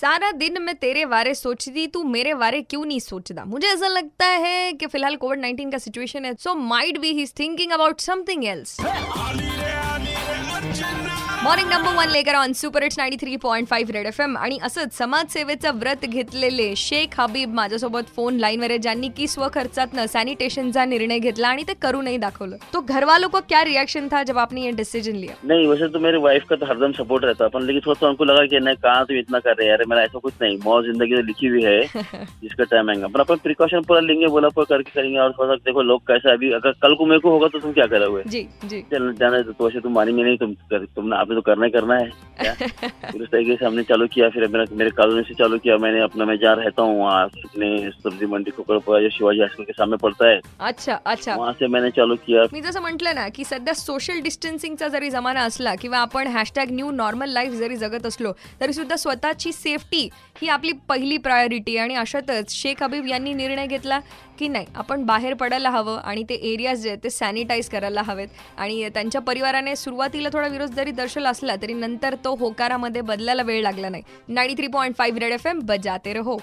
सारा दिन मैं तेरे बारे सोचती तू मेरे बारे क्यों नहीं सोचता? मुझे ऐसा लगता है कि फिलहाल कोविड 19 का सिचुएशन है so might be he thinking about something else morning number one लेकर on super it's ninety three point five red F M आणि असंच समाजसेवेचं व्रत घेतलेले शेख हबीब माझ्यासोबत फोन लाईनवर आहे ज्यांनी की स्वखर्चातनं सॅनिटेशनचा निर्णय घेतला आणि ते करूनही दाखवलं. तो घरवालों को क्या रिएक्शन था जब आपने ये डिसीजन लिया? नहीं वैसे तो मेरे वाइफ का तो हरदम सपोर्ट रहता अपन लेकिन थोड़ा सा उनको लगा कि नहीं कहाँ तुम इतना कर रहे यार मेरा ऐसा कुछ नहीं मौत जिंदगी तो लिखी हुई है जिसका टाइम आएगा पर अपन प्रिकॉशन पूरा लेंगे बोला पूरा करके करेंगे और थोड़ा सा देखो लोग कैसे अभी अगर कल को मेरे को होगा तो तुम क्या करोगे? जी जी। चल जाना तो वैसे तुम मानेंगे नहीं तुम। कर, तुमने आपने तो करना ही करना है। फिर उस तरीके से हमने चालू किया फिर मेरा मेरे कॉलोनी से चालू किया। मैंने अपना मैं जहाँ रहता हूँ वहाँ अपने सब्जी मंडी खोकड़पुरा जो शिवाजी हाईस्कूल के सामने पड़ता है। अच्छा अच्छा। वहाँ से मैंने चालू किया। मी जसं म्हटलं ना की सध्या सोशल डिस्टन्सिंगचा जरी जमाना असला किंवा आपण हॅशटॅग न्यू नॉर्मल लाईफ जरी जगत असलो तरी सुद्धा स्वतःची सेफ्टी ही आपली पहिली प्रायोरिटी आणि अशातच शेख हबीब यांनी निर्णय घेतला की नाही आपण बाहेर पडायला हवं आणि ते एरियाज जे आहेत ते सॅनिटाईज करायला हवेत. आणि त्यांच्या परिवाराने सुरुवातीला थोडा विरोध जरी दर्शवला असला तरी नंतर तो होकारामध्ये बदलायला वेळ लागला नाही. Ninety three point five red F M बजाते रहो.